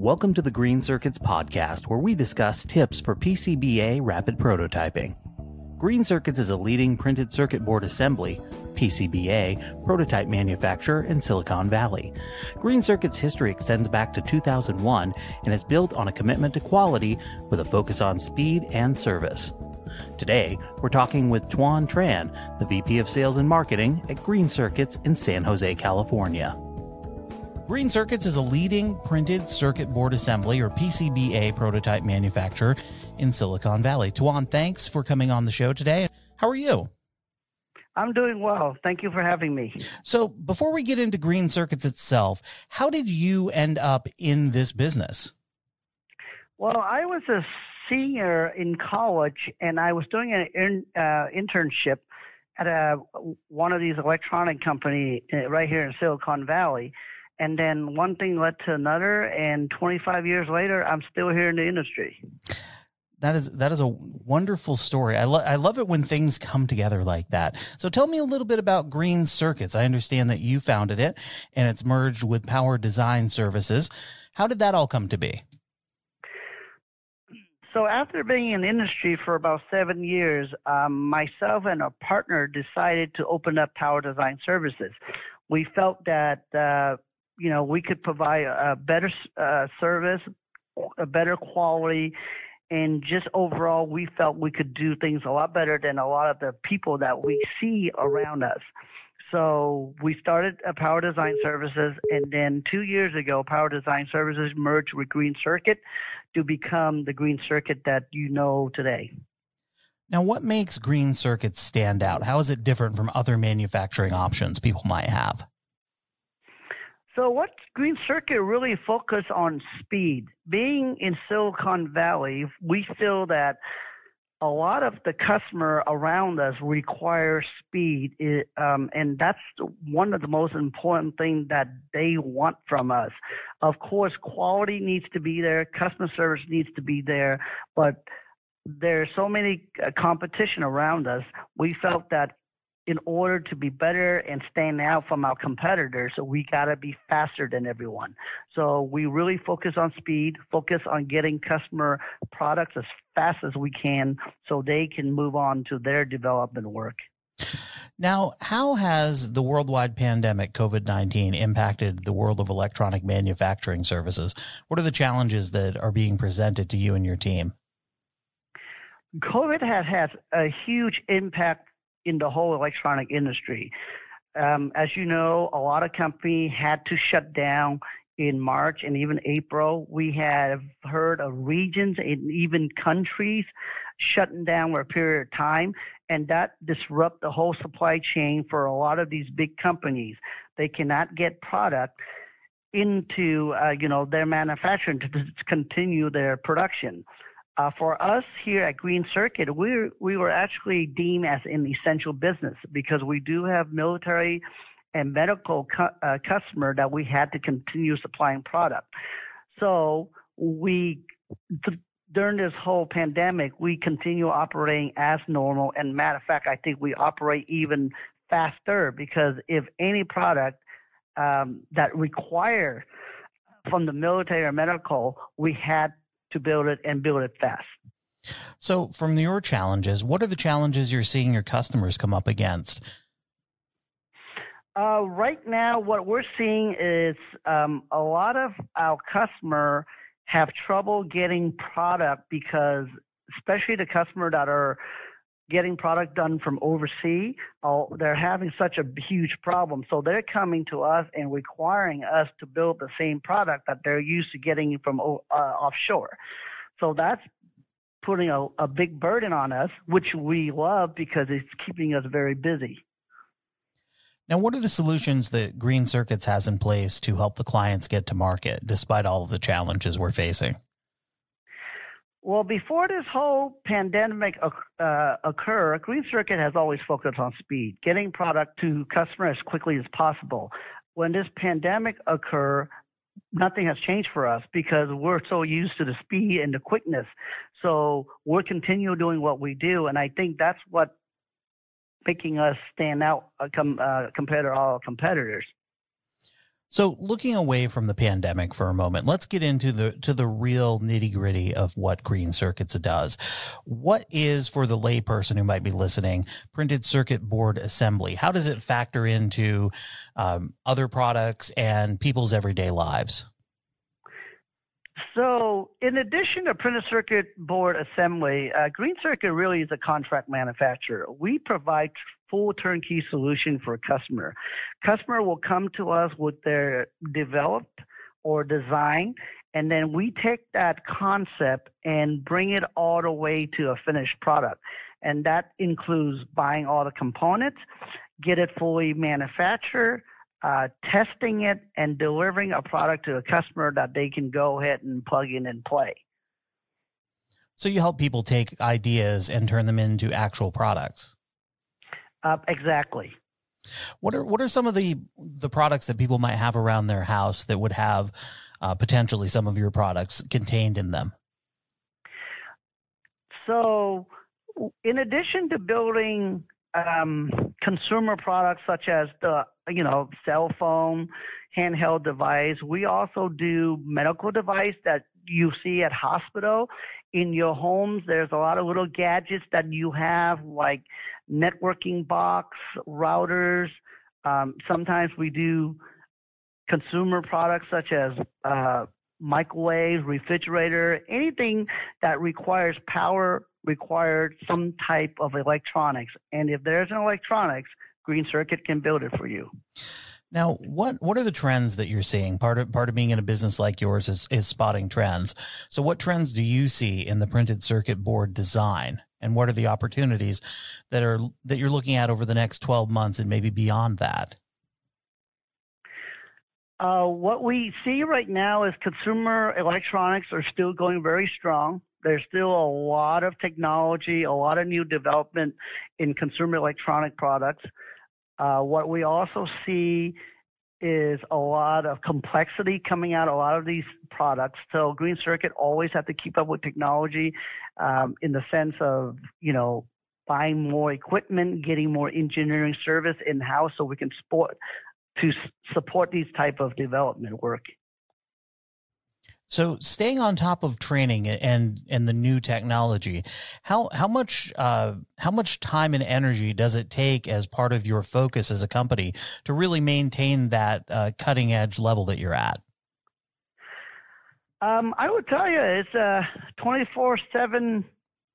Welcome to the Green Circuits podcast, where we discuss tips for PCBA rapid prototyping. Green Circuits is a leading printed circuit board assembly, PCBA, prototype manufacturer in Silicon Valley. Green Circuits' history extends back to 2001 and is built on a commitment to quality with a focus on speed and service. Today, we're talking with Tuan Tran, the VP of Sales and Marketing at Green Circuits in San Jose, California. Green Circuits is a leading printed circuit board assembly or PCBA prototype manufacturer in Silicon Valley. Tuan, thanks for coming on the show today. How are you? I'm doing well. Thank you for having me. So, before we get into Green Circuits itself, how did you end up in this business? Well, I was a senior in college and I was doing an in, uh, internship at a, one of these electronic company uh, right here in Silicon Valley and then one thing led to another and 25 years later i'm still here in the industry that is that is a wonderful story. I, lo- I love it when things come together like that. So tell me a little bit about Green Circuits. I understand that you founded it and it's merged with Power Design Services. How did that all come to be? So after being in the industry for about seven years, um, myself and a partner decided to open up Power Design Services. We felt that uh, you know, we could provide a better uh, service, a better quality, and just overall, we felt we could do things a lot better than a lot of the people that we see around us. So we started Power Design Services, and then two years ago, Power Design Services merged with Green Circuit to become the Green Circuit that you know today. Now, what makes Green Circuit stand out? How is it different from other manufacturing options people might have? So what Green Circuit really focus on speed. Being in Silicon Valley, we feel that a lot of the customer around us require speed, um, and that's one of the most important things that they want from us. Of course, quality needs to be there, customer service needs to be there, but there's so many uh, competition around us. We felt that in order to be better and stand out from our competitors, we got to be faster than everyone. So we really focus on speed, focus on getting customer products as fast as we can so they can move on to their development work. Now, how has the worldwide pandemic, COVID 19, impacted the world of electronic manufacturing services? What are the challenges that are being presented to you and your team? COVID has had a huge impact in the whole electronic industry. Um, as you know, a lot of companies had to shut down in March and even April. We have heard of regions and even countries shutting down for a period of time, and that disrupt the whole supply chain for a lot of these big companies. They cannot get product into uh, you know their manufacturing to continue their production. Uh, for us here at Green Circuit, we we were actually deemed as an essential business because we do have military and medical cu- uh, customer that we had to continue supplying product. So we th- during this whole pandemic, we continue operating as normal. And matter of fact, I think we operate even faster because if any product um, that require from the military or medical, we had to build it and build it fast. So, from your challenges, what are the challenges you're seeing your customers come up against? Uh, right now, what we're seeing is um, a lot of our customer have trouble getting product because, especially the customer that are getting product done from overseas, uh, they're having such a huge problem. So they're coming to us and requiring us to build the same product that they're used to getting from uh, offshore. So that's putting a, a big burden on us, which we love because it's keeping us very busy. Now, what are the solutions that Green Circuits has in place to help the clients get to market despite all of the challenges we're facing? Well, before this whole pandemic uh, occur, Green Circuit has always focused on speed, getting product to customer as quickly as possible. When this pandemic occur, nothing has changed for us because we're so used to the speed and the quickness. So we're continue doing what we do, and I think that's what making us stand out uh, com- uh, compared to all competitors. So looking away from the pandemic for a moment, let's get into the to the real nitty gritty of what Green Circuits does. What is for the layperson who might be listening, printed circuit board assembly? How does it factor into um, other products and people's everyday lives? So, in addition to printed circuit board assembly, uh, Green Circuit really is a contract manufacturer. We provide full turnkey solution for a customer. Customer will come to us with their developed or design, and then we take that concept and bring it all the way to a finished product. And that includes buying all the components, get it fully manufactured, uh, testing it and delivering a product to a customer that they can go ahead and plug in and play. So you help people take ideas and turn them into actual products. Uh, exactly. What are what are some of the the products that people might have around their house that would have uh, potentially some of your products contained in them? So, in addition to building um, consumer products such as the you know cell phone, handheld device. We also do medical device that you see at hospital. In your homes, there's a lot of little gadgets that you have like networking box, routers. Um, sometimes we do consumer products such as uh, microwave, refrigerator, anything that requires power required some type of electronics. And if there's an electronics, Green Circuit can build it for you. Now, what what are the trends that you're seeing? Part of part of being in a business like yours is is spotting trends. So, what trends do you see in the printed circuit board design, and what are the opportunities that are that you're looking at over the next 12 months and maybe beyond that? Uh, what we see right now is consumer electronics are still going very strong. There's still a lot of technology, a lot of new development in consumer electronic products. Uh, what we also see is a lot of complexity coming out of a lot of these products. So Green Circuit always have to keep up with technology um, in the sense of, you know, buying more equipment, getting more engineering service in house so we can support to support these type of development work. So staying on top of training and and the new technology, how how much uh, how much time and energy does it take as part of your focus as a company to really maintain that uh, cutting edge level that you're at? Um, I would tell you it's a twenty four seven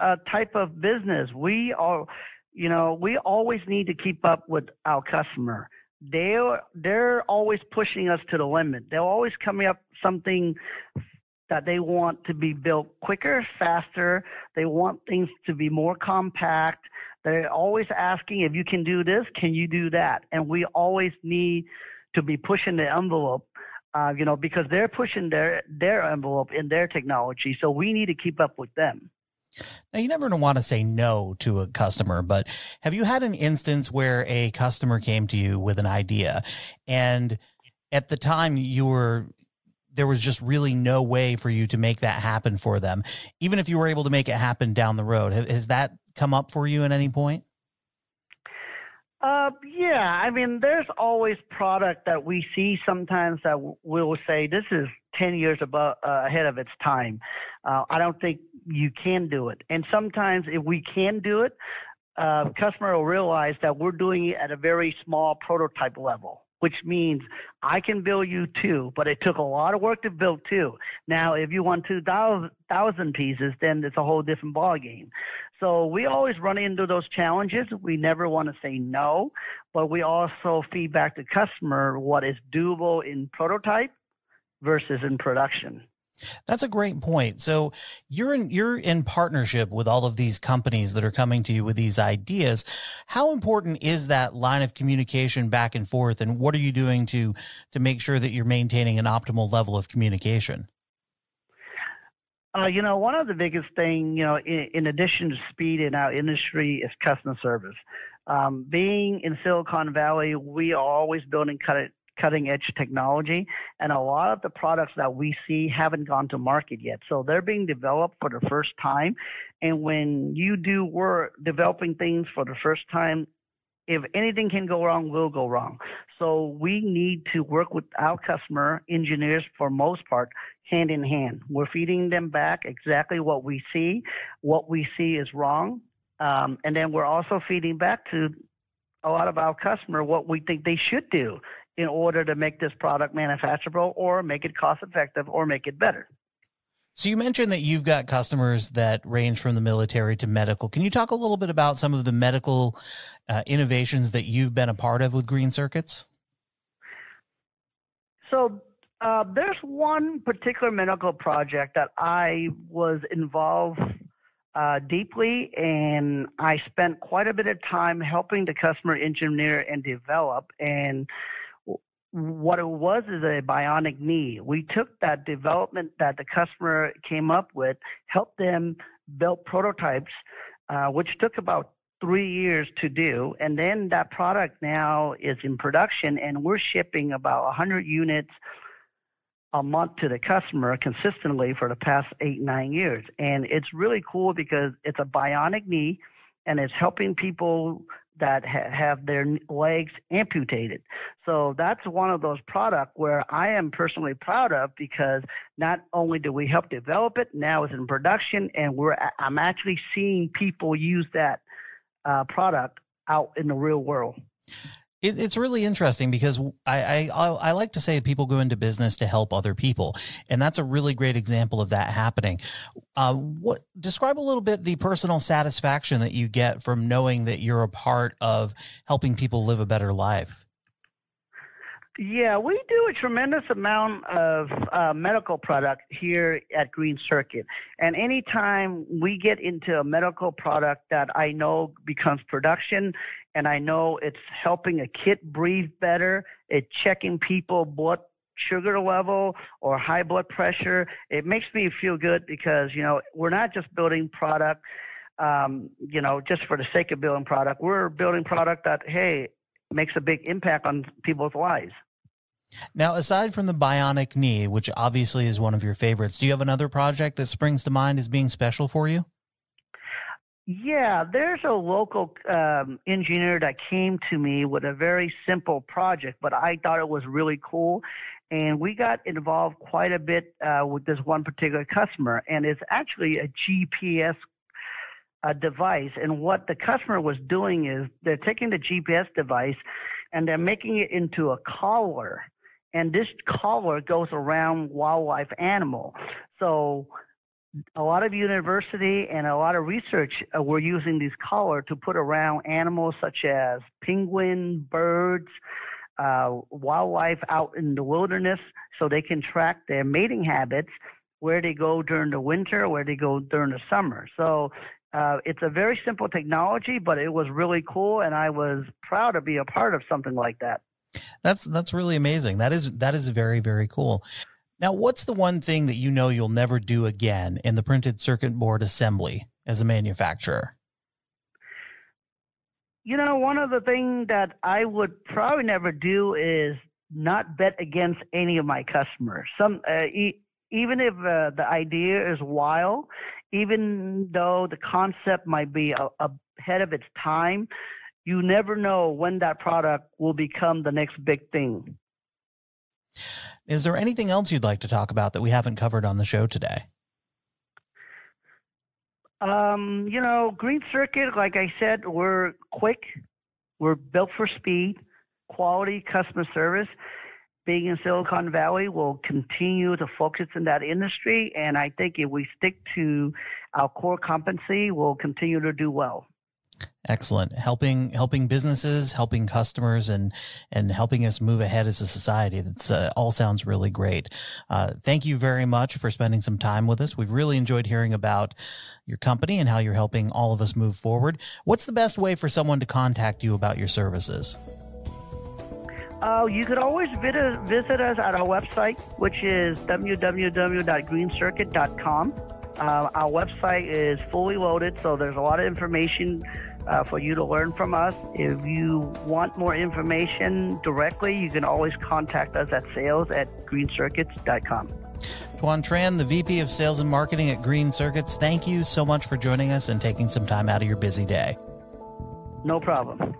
uh, type of business. We are, you know, we always need to keep up with our customer they're they're always pushing us to the limit. They're always coming up something that they want to be built quicker, faster. They want things to be more compact. They're always asking if you can do this, can you do that? And we always need to be pushing the envelope, uh, you know, because they're pushing their their envelope in their technology. So we need to keep up with them. Now, you never want to say no to a customer, but have you had an instance where a customer came to you with an idea and at the time you were there was just really no way for you to make that happen for them, even if you were able to make it happen down the road? Has that come up for you at any point? Uh, yeah, I mean, there's always product that we see sometimes that we'll say this is 10 years above, uh, ahead of its time. Uh, I don't think you can do it. And sometimes if we can do it, uh, customer will realize that we're doing it at a very small prototype level, which means I can build you two, but it took a lot of work to build two. Now, if you want 2,000 pieces, then it's a whole different ballgame. So we always run into those challenges. We never want to say no, but we also feedback the customer what is doable in prototype versus in production. That's a great point. So you're in you're in partnership with all of these companies that are coming to you with these ideas. How important is that line of communication back and forth and what are you doing to to make sure that you're maintaining an optimal level of communication? Uh, you know, one of the biggest thing, you know, in, in, addition to speed in our industry is customer service. Um, being in Silicon Valley, we are always building cut cutting edge technology. And a lot of the products that we see haven't gone to market yet. So they're being developed for the first time. And when you do work developing things for the first time, if anything can go wrong, will go wrong. So we need to work with our customer engineers for most part hand in hand. We're feeding them back exactly what we see. What we see is wrong. Um, and then we're also feeding back to a lot of our customer what we think they should do in order to make this product manufacturable or make it cost effective or make it better. So you mentioned that you've got customers that range from the military to medical. Can you talk a little bit about some of the medical uh, innovations that you've been a part of with Green Circuits? So uh, there's one particular medical project that I was involved uh, deeply, and I spent quite a bit of time helping the customer engineer and develop. And what it was is a bionic knee. We took that development that the customer came up with, helped them build prototypes, uh, which took about three years to do. And then that product now is in production, and we're shipping about 100 units a month to the customer consistently for the past eight, nine years. And it's really cool because it's a bionic knee and it's helping people that ha- have their legs amputated. So that's one of those products where I am personally proud of because not only do we help develop it, now it's in production, and we're I'm actually seeing people use that uh, product out in the real world. It, it's really interesting because I, I I like to say people go into business to help other people, and that's a really great example of that happening. Uh, what describe a little bit the personal satisfaction that you get from knowing that you're a part of helping people live a better life. Yeah, we do a tremendous amount of uh, medical product here at Green Circuit. And anytime we get into a medical product that I know becomes production and I know it's helping a kid breathe better, it's checking people blood sugar level or high blood pressure, it makes me feel good because, you know, we're not just building product, um, you know, just for the sake of building product. We're building product that, hey, makes a big impact on people's lives. Now, aside from the bionic knee, which obviously is one of your favorites, do you have another project that springs to mind as being special for you? Yeah, there's a local um, engineer that came to me with a very simple project, but I thought it was really cool. And we got involved quite a bit uh, with this one particular customer, and it's actually a GPS uh, device. And what the customer was doing is they're taking the GPS device and they're making it into a collar and this collar goes around wildlife animal. So a lot of university and a lot of research uh, were using this collar to put around animals such as penguin, birds, uh, wildlife out in the wilderness so they can track their mating habits, where they go during the winter, where they go during the summer. So uh, it's a very simple technology, but it was really cool, and I was proud to be a part of something like that. That's that's really amazing. That is that is very very cool. Now, what's the one thing that you know you'll never do again in the printed circuit board assembly as a manufacturer? You know, one of the things that I would probably never do is not bet against any of my customers. Some uh, e- even if uh, the idea is wild, even though the concept might be a- ahead of its time, you never know when that product will become the next big thing. Is there anything else you'd like to talk about that we haven't covered on the show today? Um, you know, Green Circuit, like I said, we're quick, we're built for speed, quality customer service. Being in Silicon Valley, we'll continue to focus in that industry, and I think if we stick to our core competency, we'll continue to do well. Excellent. Helping helping businesses, helping customers, and and helping us move ahead as a society. That's uh, all sounds really great. Uh, thank you very much for spending some time with us. We've really enjoyed hearing about your company and how you're helping all of us move forward. What's the best way for someone to contact you about your services? Uh, you could always visit, visit us at our website, which is www.greencircuit.com. Uh, our website is fully loaded, so there's a lot of information uh, for you to learn from us. If you want more information directly, you can always contact us at sales at greencircuits.com. Tuan Tran, the VP of Sales and Marketing at Green Circuits, thank you so much for joining us and taking some time out of your busy day. No problem.